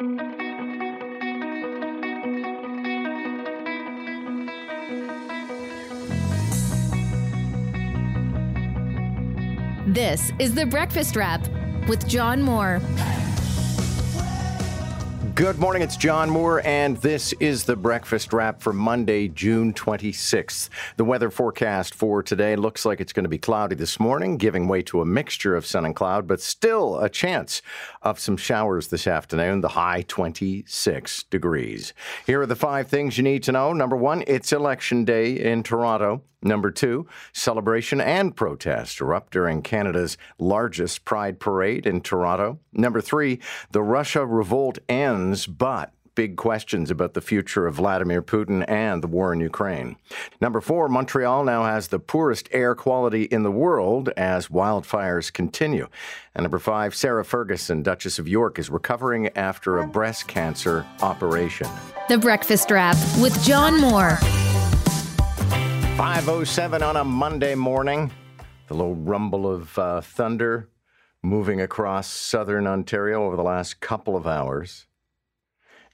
This is the Breakfast Wrap with John Moore. Good morning, it's John Moore, and this is the breakfast wrap for Monday, June 26th. The weather forecast for today looks like it's going to be cloudy this morning, giving way to a mixture of sun and cloud, but still a chance of some showers this afternoon, the high 26 degrees. Here are the five things you need to know. Number one, it's election day in Toronto. Number two, celebration and protest erupt during Canada's largest pride parade in Toronto. Number three, the Russia revolt ends, but big questions about the future of Vladimir Putin and the war in Ukraine. Number four, Montreal now has the poorest air quality in the world as wildfires continue. And number five, Sarah Ferguson, Duchess of York, is recovering after a breast cancer operation. The Breakfast Wrap with John Moore. 507 on a Monday morning. The little rumble of uh, thunder moving across southern Ontario over the last couple of hours.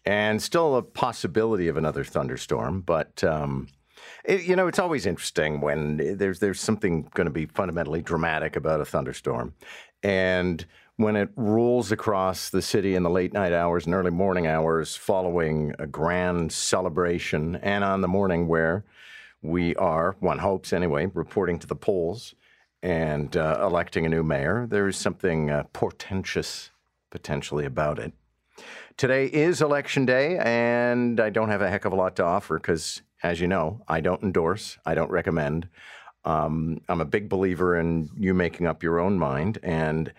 And still a possibility of another thunderstorm, but um, it, you know it's always interesting when there's there's something going to be fundamentally dramatic about a thunderstorm, and when it rolls across the city in the late night hours and early morning hours following a grand celebration, and on the morning where we are, one hopes anyway, reporting to the polls and uh, electing a new mayor. There is something uh, portentous potentially about it. Today is election day, and I don't have a heck of a lot to offer because, as you know, I don't endorse, I don't recommend. Um, I'm a big believer in you making up your own mind. And,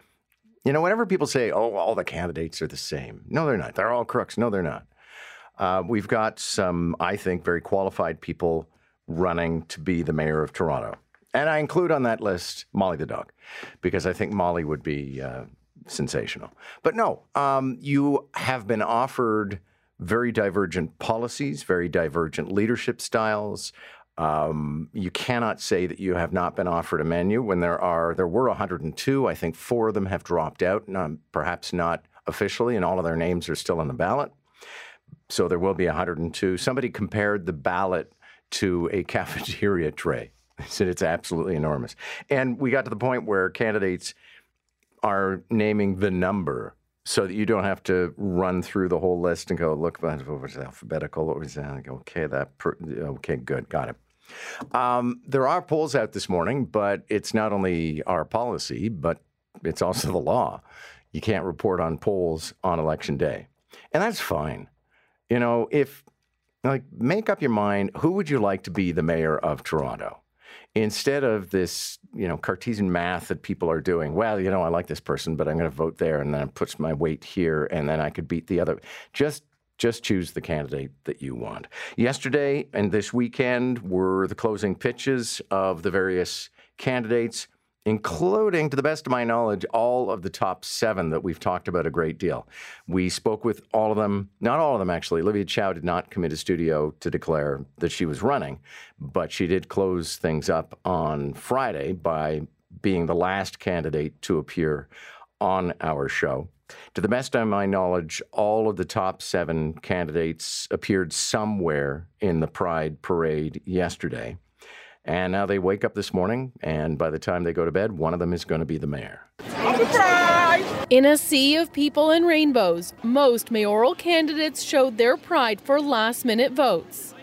you know, whenever people say, oh, all the candidates are the same, no, they're not. They're all crooks. No, they're not. Uh, we've got some, I think, very qualified people running to be the mayor of Toronto. And I include on that list Molly the dog, because I think Molly would be uh, sensational. But no, um, you have been offered very divergent policies, very divergent leadership styles. Um, you cannot say that you have not been offered a menu when there are there were 102. I think four of them have dropped out, not, perhaps not officially, and all of their names are still on the ballot. So there will be 102. Somebody compared the ballot to a cafeteria tray. I said it's absolutely enormous. And we got to the point where candidates are naming the number so that you don't have to run through the whole list and go, look, what was alphabetical? What was that? Okay, that, per- okay, good, got it. Um, there are polls out this morning, but it's not only our policy, but it's also the law. You can't report on polls on election day. And that's fine. You know, if like, make up your mind who would you like to be the mayor of Toronto? Instead of this, you know, Cartesian math that people are doing, well, you know, I like this person, but I'm going to vote there and then it puts my weight here and then I could beat the other. Just just choose the candidate that you want. Yesterday and this weekend were the closing pitches of the various candidates including, to the best of my knowledge, all of the top seven that we've talked about a great deal. We spoke with all of them, not all of them actually. Olivia Chow did not come into studio to declare that she was running, but she did close things up on Friday by being the last candidate to appear on our show. To the best of my knowledge, all of the top seven candidates appeared somewhere in the Pride parade yesterday. And now they wake up this morning, and by the time they go to bed, one of them is going to be the mayor. In a sea of people and rainbows, most mayoral candidates showed their pride for last minute votes.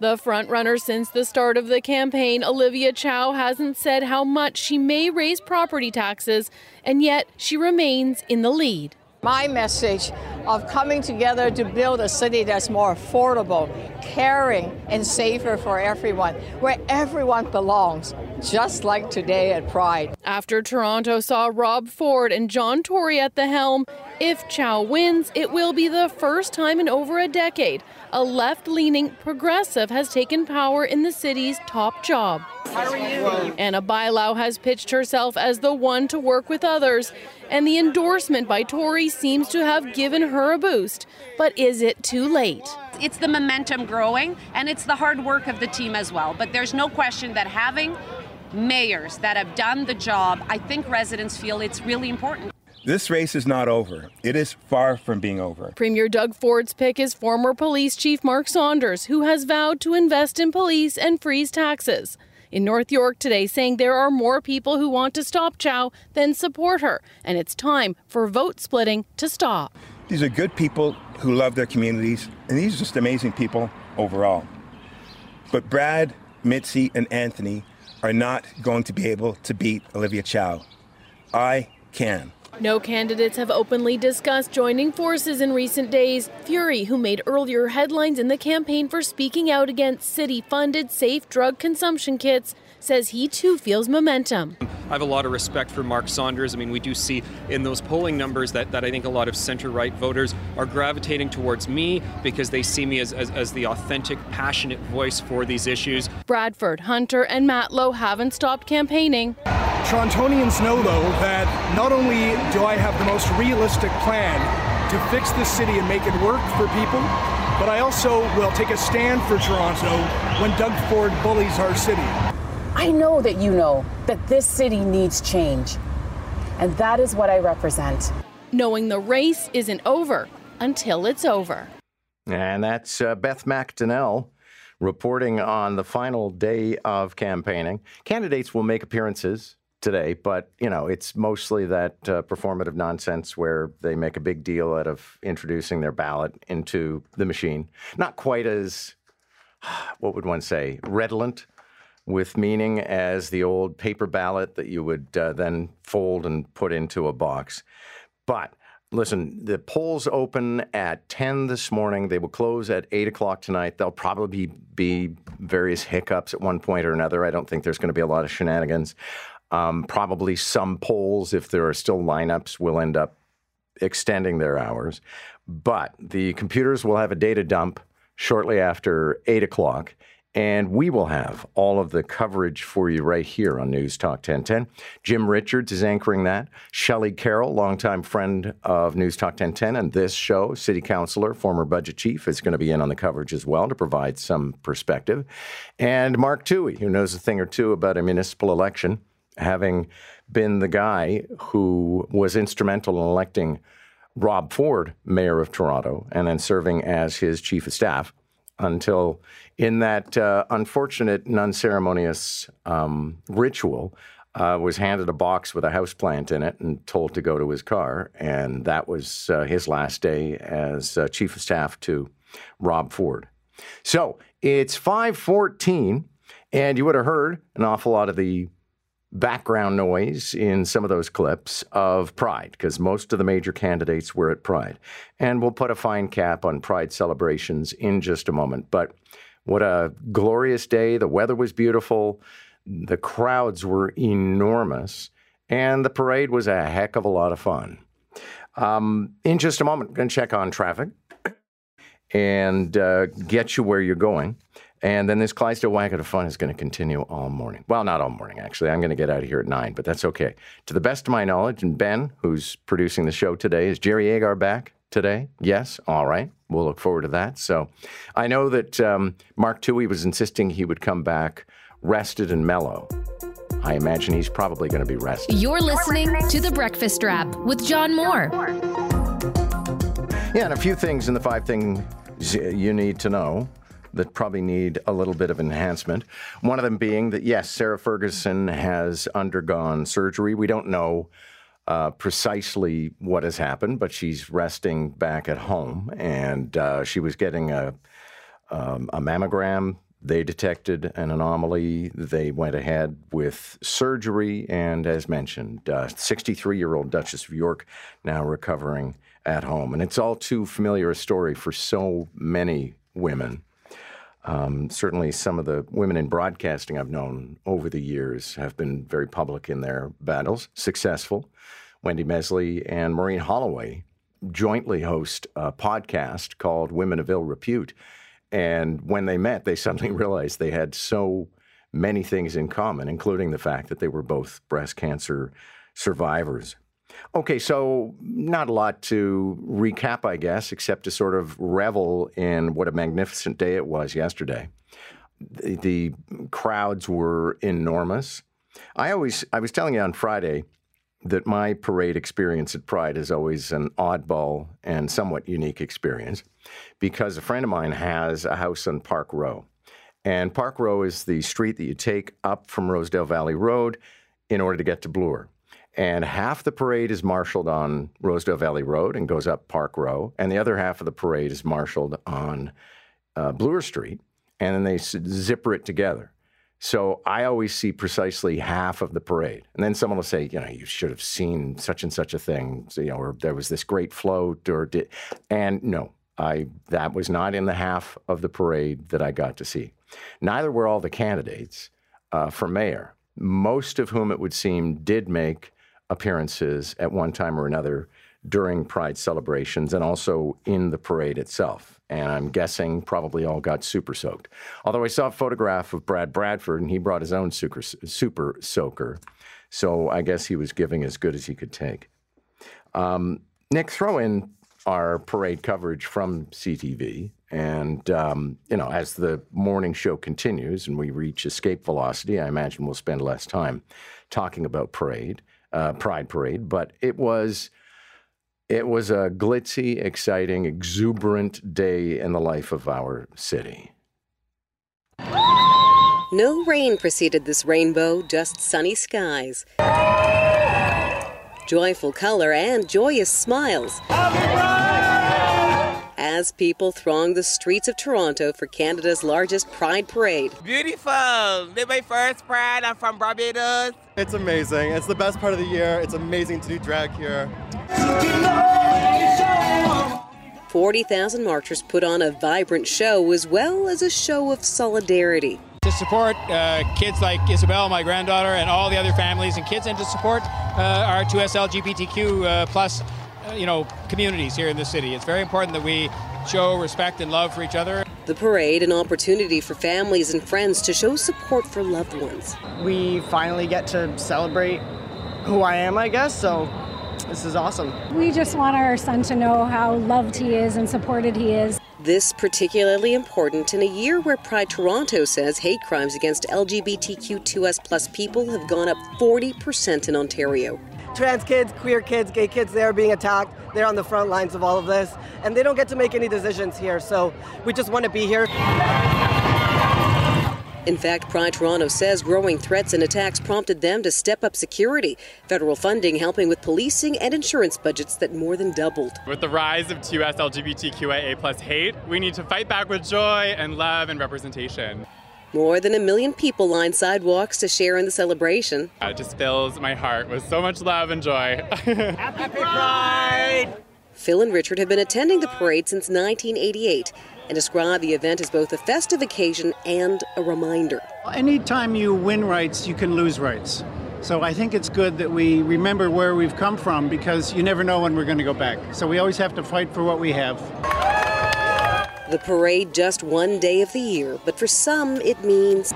The frontrunner since the start of the campaign, Olivia Chow, hasn't said how much she may raise property taxes, and yet she remains in the lead. My message of coming together to build a city that's more affordable, caring, and safer for everyone, where everyone belongs, just like today at Pride. After Toronto saw Rob Ford and John Tory at the helm, if Chow wins, it will be the first time in over a decade a left leaning progressive has taken power in the city's top job. How are you? Anna Bailão has pitched herself as the one to work with others, and the endorsement by Tory seems to have given her a boost. But is it too late? It's the momentum growing, and it's the hard work of the team as well. But there's no question that having mayors that have done the job, I think residents feel it's really important. This race is not over. It is far from being over. Premier Doug Ford's pick is former police chief Mark Saunders, who has vowed to invest in police and freeze taxes. In North York today, saying there are more people who want to stop Chow than support her, and it's time for vote splitting to stop. These are good people who love their communities, and these are just amazing people overall. But Brad, Mitzie, and Anthony are not going to be able to beat Olivia Chow. I can. No candidates have openly discussed joining forces in recent days. Furey, who made earlier headlines in the campaign for speaking out against city funded safe drug consumption kits, says he too feels momentum. I have a lot of respect for Mark Saunders. I mean, we do see in those polling numbers that, that I think a lot of center right voters are gravitating towards me because they see me as, as, as, the authentic, passionate voice for these issues. Bradford, Hunter, and Matlow haven't stopped campaigning. Torontonians know, though, that not only do I have the most realistic plan to fix this city and make it work for people, but I also will take a stand for Toronto when Doug Ford bullies our city. I know that you know that this city needs change, and that is what I represent. Knowing the race isn't over until it's over. And that's uh, Beth McDonnell reporting on the final day of campaigning. Candidates will make appearances today, but you know it's mostly that uh, performative nonsense where they make a big deal out of introducing their ballot into the machine. Not quite as what would one say redolent with meaning as the old paper ballot that you would uh, then fold and put into a box. But listen, the polls open at 10 this morning. They will close at 8 o'clock tonight. There'll probably be various hiccups at one point or another. I don't think there's going to be a lot of shenanigans. Um, probably some polls, if there are still lineups, will end up extending their hours. But the computers will have a data dump shortly after 8 o'clock. And we will have all of the coverage for you right here on News Talk 1010. Jim Richards is anchoring that. Shelley Carroll, longtime friend of News Talk 1010 and this show, city councilor, former budget chief, is going to be in on the coverage as well to provide some perspective. And Mark Towhey, who knows a thing or two about a municipal election, having been the guy who was instrumental in electing Rob Ford mayor of Toronto and then serving as his chief of staff until in that uh, unfortunate and unceremonious um, ritual uh, was handed a box with a house plant in it and told to go to his car. And that was uh, his last day as uh, chief of staff to Rob Ford. So it's 514, and you would have heard an awful lot of the background noise in some of those clips of Pride, because most of the major candidates were at Pride. And we'll put a fine cap on Pride celebrations in just a moment. But what a glorious day. The weather was beautiful. The crowds were enormous. And the parade was a heck of a lot of fun. Um, in just a moment, going to check on traffic and uh, get you where you're going. And then this Clydesdale Wagon of Fun is going to continue all morning. Well, not all morning, actually. I'm going to get out of here at 9, but that's okay. To the best of my knowledge, and Ben, who's producing the show today, is Jerry Agar back today? Yes? All right. We'll look forward to that. So I know that um, Mark Towhey was insisting he would come back rested and mellow. I imagine he's probably going to be rested. You're listening to The Breakfast Wrap with John Moore. Yeah, and a few things in the five things you need to know that probably need a little bit of enhancement. One of them being that, yes, Sarah Ferguson has undergone surgery. We don't know uh, precisely what has happened, but she's resting back at home, and uh, she was getting a, um, a mammogram. They detected an anomaly. They went ahead with surgery, and as mentioned, 63 uh, year old Duchess of York now recovering at home. And it's all too familiar a story for so many women. Um, certainly, some of the women in broadcasting I've known over the years have been very public in their battles, successful. Wendy Mesley and Maureen Holloway jointly host a podcast called Women of Ill Repute. And when they met, they suddenly realized they had so many things in common, including the fact that they were both breast cancer survivors. Okay, so not a lot to recap, I guess, except to sort of revel in what a magnificent day it was yesterday. The, the crowds were enormous. I always, I was telling you on Friday that my parade experience at Pride is always an oddball and somewhat unique experience because a friend of mine has a house on Park Row. And Park Row is the street that you take up from Rosedale Valley Road in order to get to Bloor. And half the parade is marshaled on Rosedale Valley Road and goes up Park Row, and the other half of the parade is marshaled on uh, Bloor Street, and then they zipper it together. So I always see precisely half of the parade. And then someone will say, you know, you should have seen such and such a thing, so, you know, or there was this great float, or did, and no, I that was not in the half of the parade that I got to see. Neither were all the candidates uh, for mayor, most of whom it would seem did make appearances at one time or another during Pride celebrations and also in the parade itself. And I'm guessing probably all got super soaked. Although I saw a photograph of Brad Bradford and he brought his own super, super soaker. So I guess he was giving as good as he could take. Um, Nick, throw in our parade coverage from CTV. And, um, you know, as the morning show continues and we reach escape velocity, I imagine we'll spend less time talking about parade, uh, Pride Parade. But it was it was a glitzy, exciting, exuberant day in the life of our city. No rain preceded this rainbow, just sunny skies. Joyful color and joyous smiles. As people throng the streets of Toronto for Canada's largest Pride Parade. Beautiful! This my first Pride. I'm from Barbados. It's amazing. It's the best part of the year. It's amazing to do drag here. 40,000 marchers put on a vibrant show as well as a show of solidarity. To support uh, kids like Isabel, my granddaughter, and all the other families and kids, and to support uh, our 2S LGBTQ uh, plus, Uh, you know, communities here in the city. It's very important that we show respect and love for each other. The parade, an opportunity for families and friends to show support for loved ones. We finally get to celebrate who I am, I guess, so this is awesome. We just want our son to know how loved he is and supported he is. This particularly important in a year where Pride Toronto says hate crimes against LGBTQ2S plus people have gone up 40% in Ontario. Trans kids, queer kids, gay kids, they're being attacked. They're on the front lines of all of this, and they don't get to make any decisions here. So we just want to be here. In fact, Pride Toronto says growing threats and attacks prompted them to step up security. Federal funding helping with policing and insurance budgets that more than doubled. With the rise of 2S LGBTQIA plus hate, we need to fight back with joy and love and representation. More than a million people lined sidewalks to share in the celebration. It just fills my heart with so much love and joy. Happy Pride! Phil and Richard have been attending the parade since 1988 and describe the event as both a festive occasion and a reminder. Anytime you win rights, you can lose rights. So I think it's good that we remember where we've come from because you never know when we're going to go back. So we always have to fight for what we have. The parade just one day of the year, but for some it means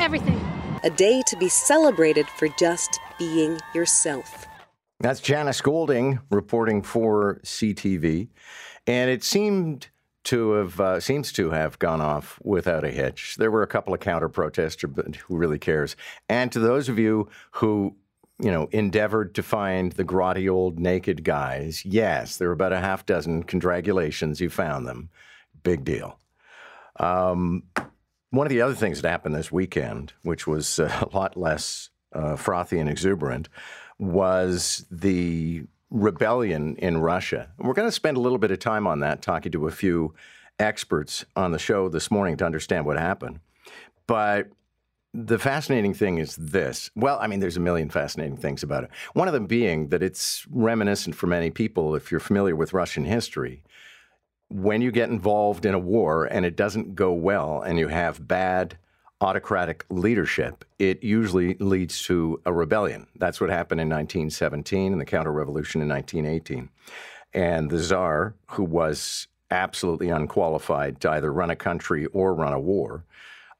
everything. A day to be celebrated for just being yourself. That's Janice Golding reporting for CTV. And it seemed to have uh, seems to have gone off without a hitch. There were a couple of counter protesters, but who really cares? And to those of you who you know endeavored to find the grotty old naked guys, yes, there were about a half dozen. Congratulations, you found them. Big deal. Um, one of the other things that happened this weekend, which was a lot less uh, frothy and exuberant, was the rebellion in Russia. We're going to spend a little bit of time on that, talking to a few experts on the show this morning to understand what happened. But the fascinating thing is this. Well, I mean, there's a million fascinating things about it. One of them being that it's reminiscent for many people, if you're familiar with Russian history, when you get involved in a war and it doesn't go well and you have bad autocratic leadership, it usually leads to a rebellion. That's what happened in 1917 and the counter revolution in 1918. And the czar, who was absolutely unqualified to either run a country or run a war,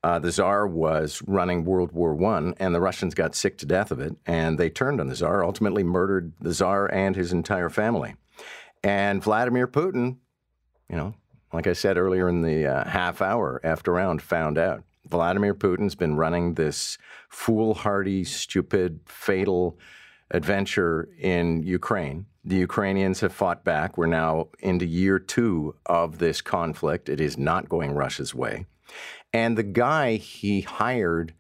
uh, the czar was running World War I, and the Russians got sick to death of it, and they turned on the czar, ultimately murdered the czar and his entire family. And Vladimir Putin, you know, like I said earlier in the uh, half hour after round, found out. Vladimir Putin's been running this foolhardy, stupid, fatal adventure in Ukraine. The Ukrainians have fought back. We're now into year two of this conflict. It is not going Russia's way. And the guy he hired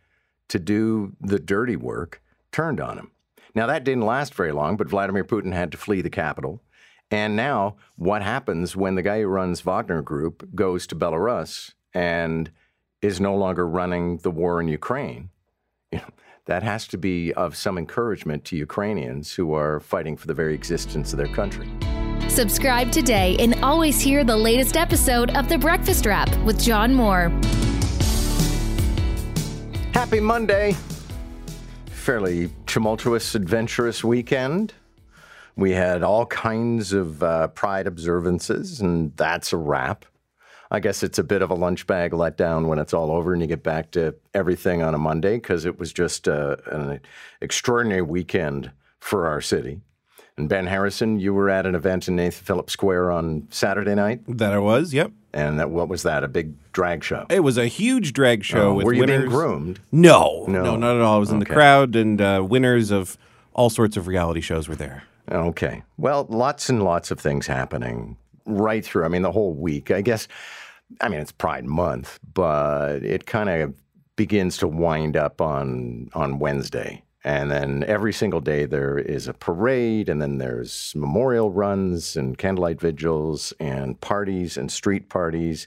to do the dirty work turned on him. Now, that didn't last very long, but Vladimir Putin had to flee the capital. And now, what happens when the guy who runs Wagner Group goes to Belarus and is no longer running the war in Ukraine? You know, that has to be of some encouragement to Ukrainians who are fighting for the very existence of their country. Subscribe today and always hear the latest episode of The Breakfast Wrap with John Moore. Happy Monday. Fairly tumultuous, adventurous weekend. We had all kinds of uh, pride observances, and that's a wrap. I guess it's a bit of a lunch bag letdown when it's all over and you get back to everything on a Monday because it was just uh, an extraordinary weekend for our city. And Ben Harrison, you were at an event in Nathan Phillips Square on Saturday night. That I was, yep. And that, what was that? A big drag show? It was a huge drag show Oh, with were you being groomed? No, No. no, not at all. I was in the crowd, and uh, winners of all sorts of reality shows were there. Okay. Well, lots and lots of things happening right through. I mean, the whole week. I guess, I mean, it's Pride Month, but it kind of begins to wind up on on Wednesday. And then every single day there is a parade, and then there's memorial runs and candlelight vigils and parties and street parties.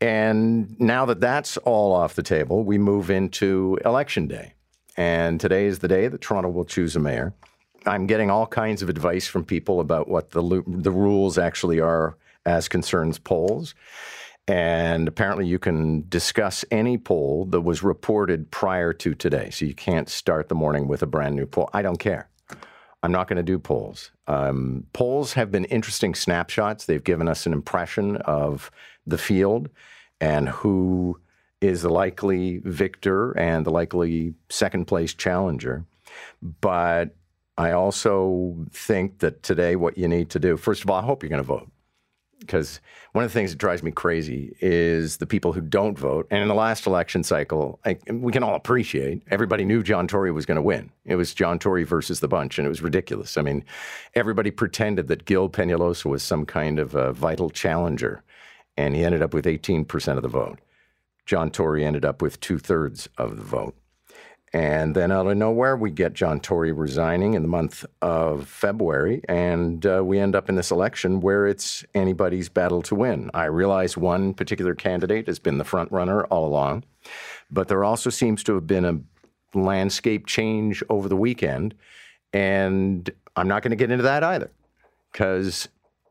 And now that that's all off the table, we move into election day. And today is the day that Toronto will choose a mayor. I'm getting all kinds of advice from people about what the the rules actually are as concerns polls. And apparently, you can discuss any poll that was reported prior to today. So you can't start the morning with a brand new poll. I don't care. I'm not going to do polls. Um, polls have been interesting snapshots. They've given us an impression of the field and who is the likely victor and the likely second place challenger. But I also think that today, what you need to do, first of all, I hope you're going to vote. Because one of the things that drives me crazy is the people who don't vote. And in the last election cycle, I, we can all appreciate everybody knew John Tory was going to win. It was John Tory versus the bunch, and it was ridiculous. I mean, everybody pretended that Gil Peñalosa was some kind of a vital challenger, and he ended up with 18% of the vote. John Tory ended up with two thirds of the vote. And then out of nowhere, we get John Tory resigning in the month of February, and uh, we end up in this election where it's anybody's battle to win. I realize one particular candidate has been the front runner all along, but there also seems to have been a landscape change over the weekend, and I'm not going to get into that either, because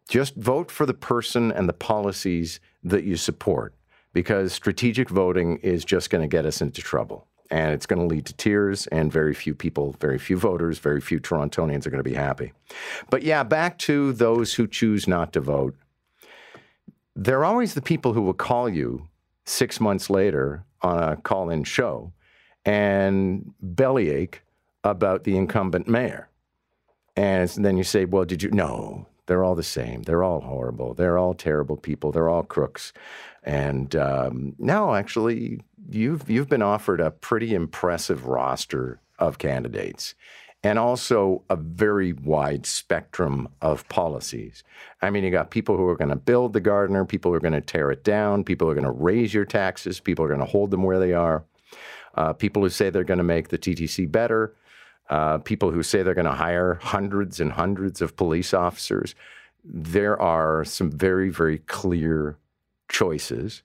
just vote for the person and the policies that you support, because strategic voting is just going to get us into trouble and it's going to lead to tears, and very few people, very few voters, very few Torontonians are going to be happy. But yeah, back to those who choose not to vote. They're always the people who will call you six months later on a call in show and bellyache about the incumbent mayor. And then you say, well, did you? No, they're all the same. They're all horrible. They're all terrible people. They're all crooks. And um, no, actually, you've you've been offered a pretty impressive roster of candidates, and also a very wide spectrum of policies. I mean, you got people who are going to build the Gardiner, people who are going to tear it down, people who are going to raise your taxes, people who are going to hold them where they are, uh, people who say they're going to make the TTC better, uh, people who say they're going to hire hundreds and hundreds of police officers. There are some very, very clear choices.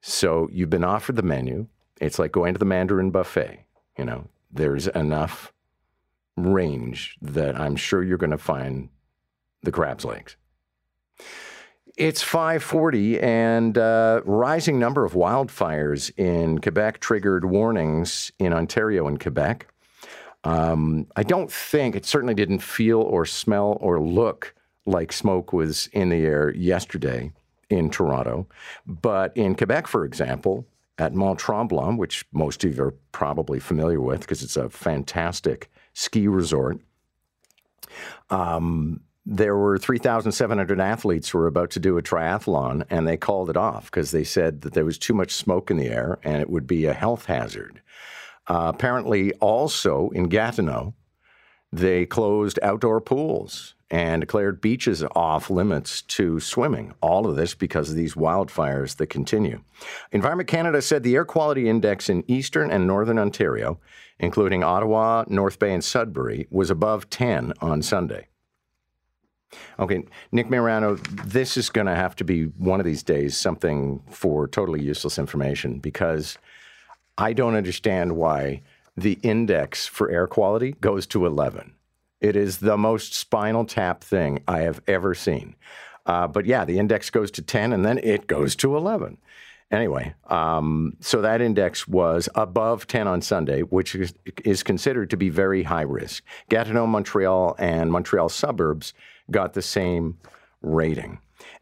So you've been offered the menu. It's like going to the Mandarin buffet. You know, there's enough range that I'm sure you're going to find the crab's legs. It's 540 and uh, rising number of wildfires in Quebec triggered warnings in Ontario and Quebec. Um, I don't think it certainly didn't feel or smell or look like smoke was in the air yesterday in Toronto. But in Quebec, for example, at Mont Tremblant, which most of you are probably familiar with because it's a fantastic ski resort, um, there were 3,700 athletes who were about to do a triathlon, and they called it off because they said that there was too much smoke in the air and it would be a health hazard. Uh, apparently, also in Gatineau, They closed outdoor pools and declared beaches off limits to swimming. All of this because of these wildfires that continue. Environment Canada said the air quality index in eastern and northern Ontario, including Ottawa, North Bay, and Sudbury, was above 10 on Sunday. Okay, Nick Marano, this is going to have to be one of these days something for totally useless information because I don't understand why the index for air quality goes to 11. It is the most spinal tap thing I have ever seen. Uh, but yeah, the index goes to 10 and then it goes to 11. Anyway, um, so that index was above 10 on Sunday, which is, is considered to be very high risk. Gatineau, Montreal, and Montreal suburbs got the same rating.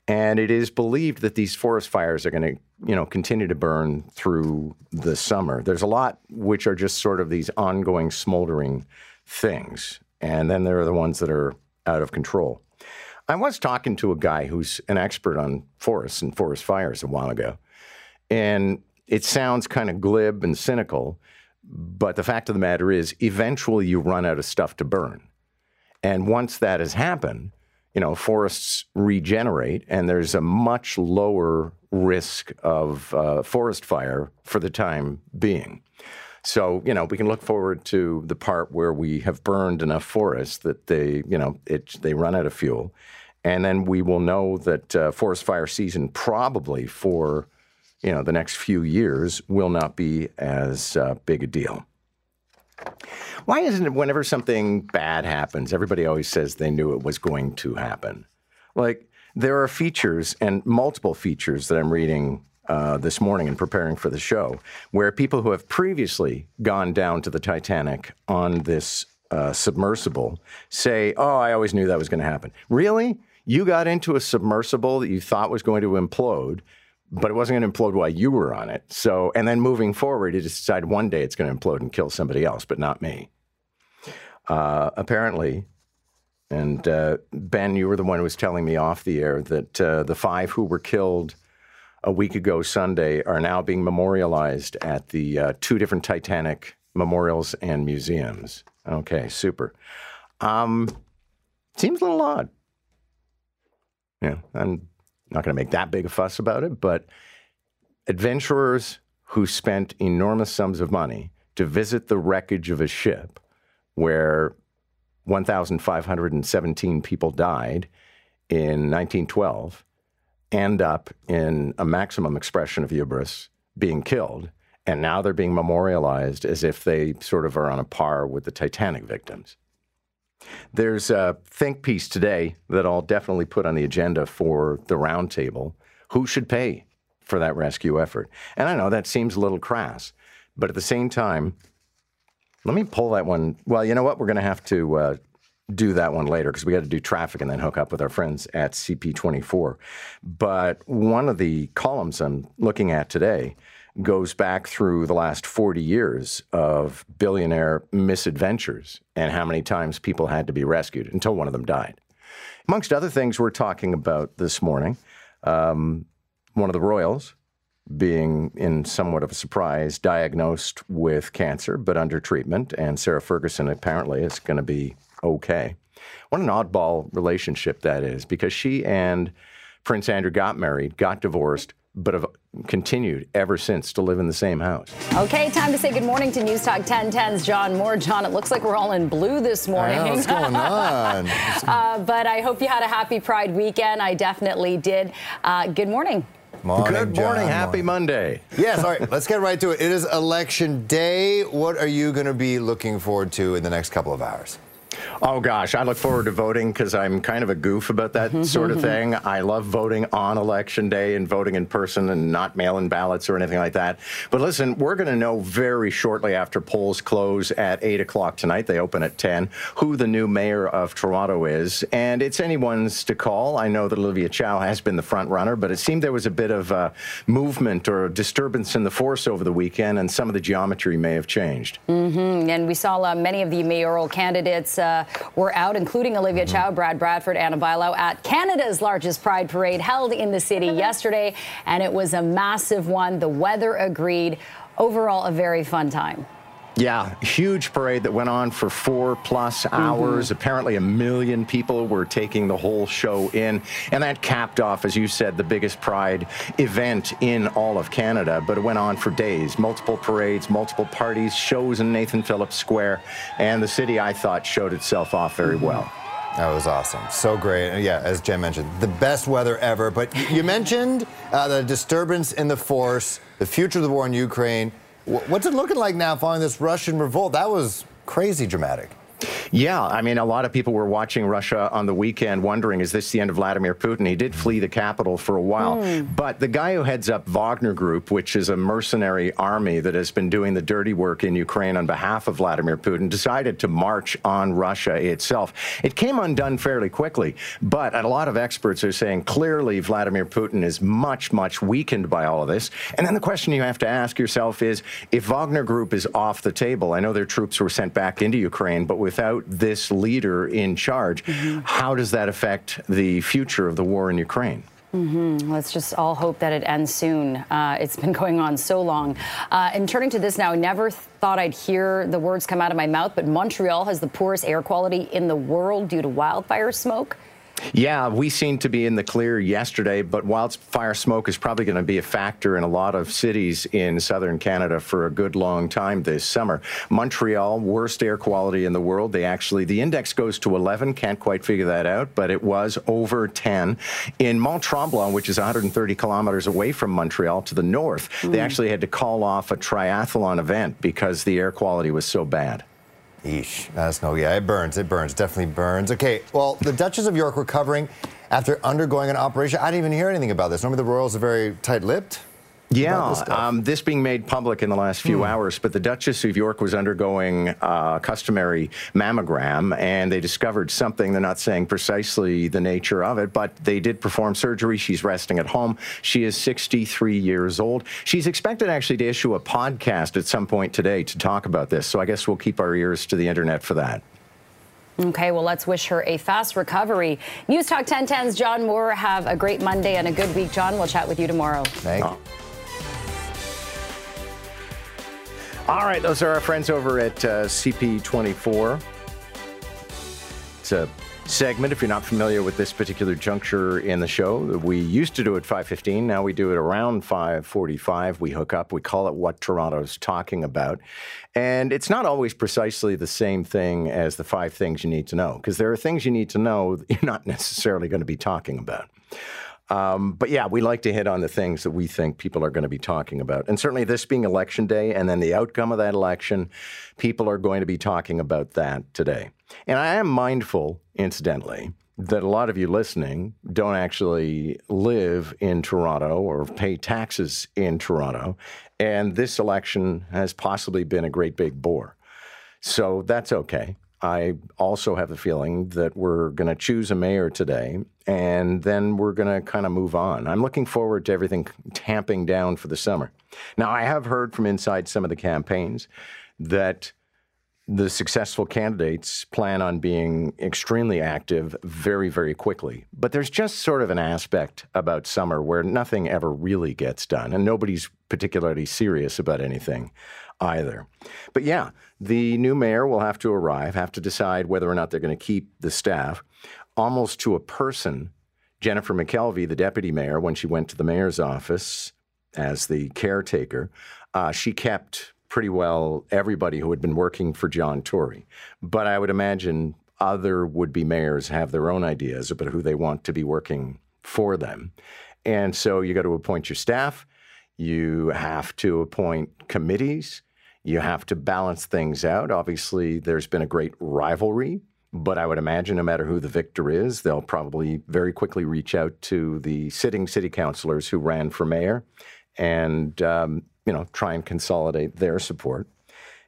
And it is believed that these forest fires are going to, you know, continue to burn through the summer. There's a lot which are just sort of these ongoing smoldering things. And then there are the ones that are out of control. I was talking to a guy who's an expert on forests and forest fires a while ago. And it sounds kind of glib and cynical, but the fact of the matter is, eventually you run out of stuff to burn. And once that has happened, you know, forests regenerate and there's a much lower risk of uh, forest fire for the time being. So, you know, we can look forward to the part where we have burned enough forests that they, you know, it, they run out of fuel. And then we will know that uh, forest fire season probably for, you know, the next few years will not be as uh, big a deal. Why isn't it whenever something bad happens, everybody always says they knew it was going to happen? Like, there are features and multiple features that I'm reading uh, this morning and preparing for the show where people who have previously gone down to the Titanic on this uh, submersible say, Oh, I always knew that was going to happen. Really? You got into a submersible that you thought was going to implode but it wasn't going to implode while you were on it. So, and then moving forward, you decide one day it's going to implode and kill somebody else, but not me. Uh, apparently, and uh, Ben, you were the one who was telling me off the air that uh, the five who were killed a week ago Sunday are now being memorialized at the uh, two different Titanic memorials and museums. Okay, super. Um, seems a little odd. Yeah, and not going to make that big a fuss about it, but adventurers who spent enormous sums of money to visit the wreckage of a ship where 1,517 people died in 1912 end up in a maximum expression of hubris being killed. And now they're being memorialized as if they sort of are on a par with the Titanic victims. There's a think piece today that I'll definitely put on the agenda for the roundtable. Who should pay for that rescue effort? And I know that seems a little crass, but at the same time, let me pull that one. Well, you know what? We're going to have to uh, do that one later because we got to do traffic and then hook up with our friends at CP24. But one of the columns I'm looking at today goes back through the last 40 years of billionaire misadventures and how many times people had to be rescued until one of them died. Amongst other things we're talking about this morning, um, one of the royals being in somewhat of a surprise diagnosed with cancer but under treatment, and Sarah Ferguson apparently is going to be okay. What an oddball relationship that is because she and Prince Andrew got married, got divorced, but have continued ever since to live in the same house. Okay, time to say good morning to News Talk 1010's John Moore. John, it looks like we're all in blue this morning. I know, what's going on? uh, but I hope you had a happy Pride weekend. I definitely did. Uh, good morning. Morning, Good morning. John. Happy Monday. Yes, all right, let's get right to it. It is election day. What are you going to be looking forward to in the next couple of hours? Oh gosh, I look forward to voting because I'm kind of a goof about that sort of thing. I love voting on election day and voting in person and not mail-in ballots or anything like that. But listen, we're going to know very shortly after polls close at eight o'clock tonight. They open at ten. Who the new mayor of Toronto is, and it's anyone's to call. I know that Olivia Chow has been the front runner, but it seemed there was a bit of uh, movement or disturbance in the force over the weekend, and some of the geometry may have changed. Mm-hmm. And we saw uh, many of the mayoral candidates uh, Uh, were out, including Olivia mm-hmm. Chow, Brad Bradford, Anna Bailão, at Canada's largest Pride Parade held in the city mm-hmm. yesterday. And it was a massive one. The weather agreed. Overall, a very fun time. Yeah, huge parade that went on for four plus hours. Mm-hmm. Apparently, a million people were taking the whole show in. And that capped off, as you said, the biggest Pride event in all of Canada. But it went on for days multiple parades, multiple parties, shows in Nathan Phillips Square. And the city, I thought, showed itself off very mm-hmm. well. That was awesome. So great. Yeah, as Jen mentioned, the best weather ever. But you mentioned uh, the disturbance in the force, the future of the war in Ukraine. What's it looking like now following this Russian revolt? That was crazy dramatic. Yeah, I mean, a lot of people were watching Russia on the weekend wondering, is this the end of Vladimir Putin? He did flee the capital for a while. Mm. But the guy who heads up Wagner Group, which is a mercenary army that has been doing the dirty work in Ukraine on behalf of Vladimir Putin, decided to march on Russia itself. It came undone fairly quickly, but a lot of experts are saying clearly Vladimir Putin is much, much weakened by all of this. And then the question you have to ask yourself is if Wagner Group is off the table, I know their troops were sent back into Ukraine, but with without this leader in charge. Mm-hmm. How does that affect the future of the war in Ukraine? Mm-hmm. Let's just all hope that it ends soon. Uh, it's been going on so long. Uh, and turning to this now, I never thought I'd hear the words come out of my mouth, but Montreal has the poorest air quality in the world due to wildfire smoke. Yeah, we seem to be in the clear yesterday, but wildfire smoke is probably going to be a factor in a lot of cities in southern Canada for a good long time this summer. Montreal, worst air quality in the world. They actually, the index goes to 11, can't quite figure that out, but it was over 10. In Mont Tremblant, which is 130 kilometers away from Montreal to the north, mm. they actually had to call off a triathlon event because the air quality was so bad. Eesh, that's no, yeah, it burns, it burns, definitely burns. Okay, well, the Duchess of York recovering after undergoing an operation. I didn't even hear anything about this. Normally the royals are very tight-lipped. Yeah, this, um, this, being made public in the last few hmm. hours, but the Duchess of York was undergoing a uh, customary mammogram, and they discovered something. They're not saying precisely the nature of it, but they did perform surgery. She's resting at home. She is 63 years old. She's expected actually to issue a podcast at some point today to talk about this. So I guess we'll keep our ears to the internet for that. Okay, well, let's wish her a fast recovery. News Talk 1010's John Moore. Have a great Monday and a good week, John. We'll chat with you tomorrow. Thank you. All right, those are our friends over at uh, CP24. It's a segment. If you're not familiar with this particular juncture in the show, we used to do it 5:15. Now we do it around 5:45. We hook up. We call it what Toronto's talking about, and it's not always precisely the same thing as the five things you need to know because there are things you need to know that you're not necessarily going to be talking about. Um, but yeah, we like to hit on the things that we think people are going to be talking about. And certainly, this being election day and then the outcome of that election, people are going to be talking about that today. And I am mindful, incidentally, that a lot of you listening don't actually live in Toronto or pay taxes in Toronto. And this election has possibly been a great big bore. So that's okay. I also have the feeling that we're going to choose a mayor today and then we're going to kind of move on. I'm looking forward to everything tamping down for the summer. Now, I have heard from inside some of the campaigns that the successful candidates plan on being extremely active very, very quickly. But there's just sort of an aspect about summer where nothing ever really gets done and nobody's particularly serious about anything either. But yeah, the new mayor will have to arrive, have to decide whether or not they're going to keep the staff. Almost to a person, Jennifer McKelvie, the deputy mayor, when she went to the mayor's office as the caretaker, uh, she kept pretty well everybody who had been working for John Tory. But I would imagine other would be mayors have their own ideas about who they want to be working for them. And so you got to appoint your staff, you have to appoint committees. You have to balance things out. Obviously, there's been a great rivalry, but I would imagine no matter who the victor is, they'll probably very quickly reach out to the sitting city councilors who ran for mayor and um, you know try and consolidate their support.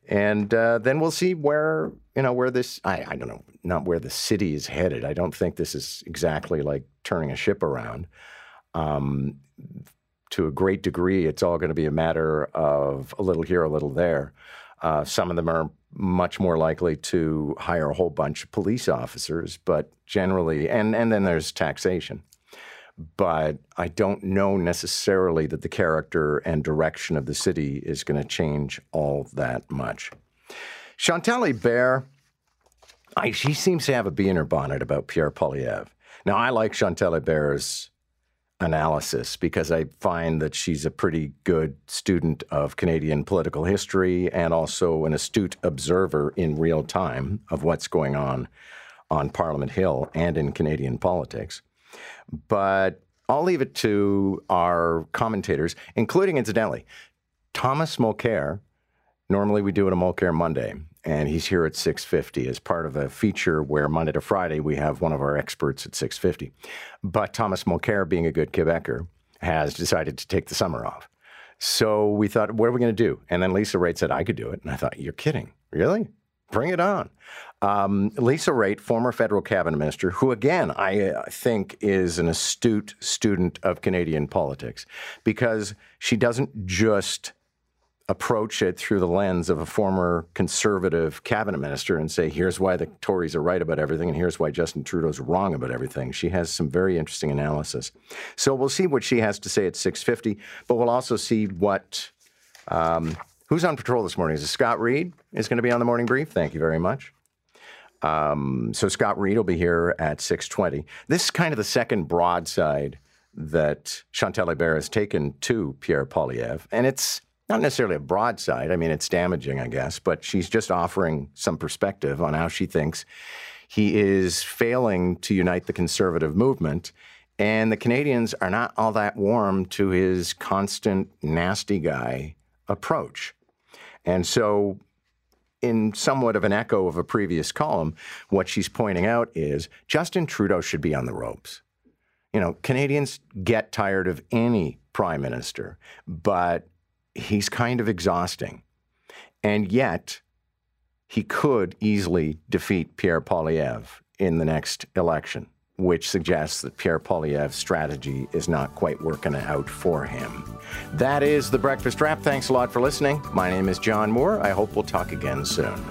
And uh, then we'll see where you know where this I, I don't know not where the city is headed. I don't think this is exactly like turning a ship around. Um, to a great degree, it's all going to be a matter of a little here, a little there. Uh, some of them are much more likely to hire a whole bunch of police officers, but generally, and, and then there's taxation. But I don't know necessarily that the character and direction of the city is going to change all that much. Chantal Hébert, she seems to have a bee in her bonnet about Pierre Poilievre. Now, I like Chantal Hébert's analysis because I find that she's a pretty good student of Canadian political history and also an astute observer in real time of what's going on on Parliament Hill and in Canadian politics. But I'll leave it to our commentators, including, incidentally, Thomas Mulcair. Normally, we do it a Mulcair Monday, and he's here at 6.50 as part of a feature where Monday to Friday we have one of our experts at 6.50. But Thomas Mulcair, being a good Quebecer, has decided to take the summer off. So we thought, what are we going to do? And then Lisa Raitt said, I could do it. And I thought, you're kidding. Really? Bring it on. Um, Lisa Raitt, former federal cabinet minister, who again I uh, think is an astute student of Canadian politics because she doesn't just approach it through the lens of a former conservative cabinet minister and say, here's why the Tories are right about everything and here's why Justin Trudeau's wrong about everything. She has some very interesting analysis. So we'll see what she has to say at 650, but we'll also see what um, who's on patrol this morning. Is Scott Reid is going to be on the morning brief? Thank you very much. Um, so Scott Reid will be here at 620. This is kind of the second broadside that Chantal Hébert has taken to Pierre Poilievre, and it's not necessarily a broadside. I mean, it's damaging, I guess, but she's just offering some perspective on how she thinks he is failing to unite the conservative movement. And the Canadians are not all that warm to his constant nasty guy approach. And so, in somewhat of an echo of a previous column, what she's pointing out is Justin Trudeau should be on the ropes. You know, Canadians get tired of any prime minister, but he's kind of exhausting. And yet, he could easily defeat Pierre Poilievre in the next election, which suggests that Pierre Poilievre's strategy is not quite working out for him. That is the breakfast wrap. Thanks a lot for listening. My name is John Moore. I hope we'll talk again soon.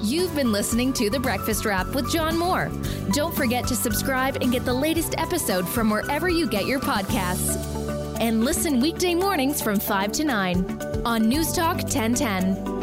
You've been listening to The Breakfast Wrap with John Moore. Don't forget to subscribe and get the latest episode from wherever you get your podcasts. And listen weekday mornings from 5 to 9 on News Talk 1010.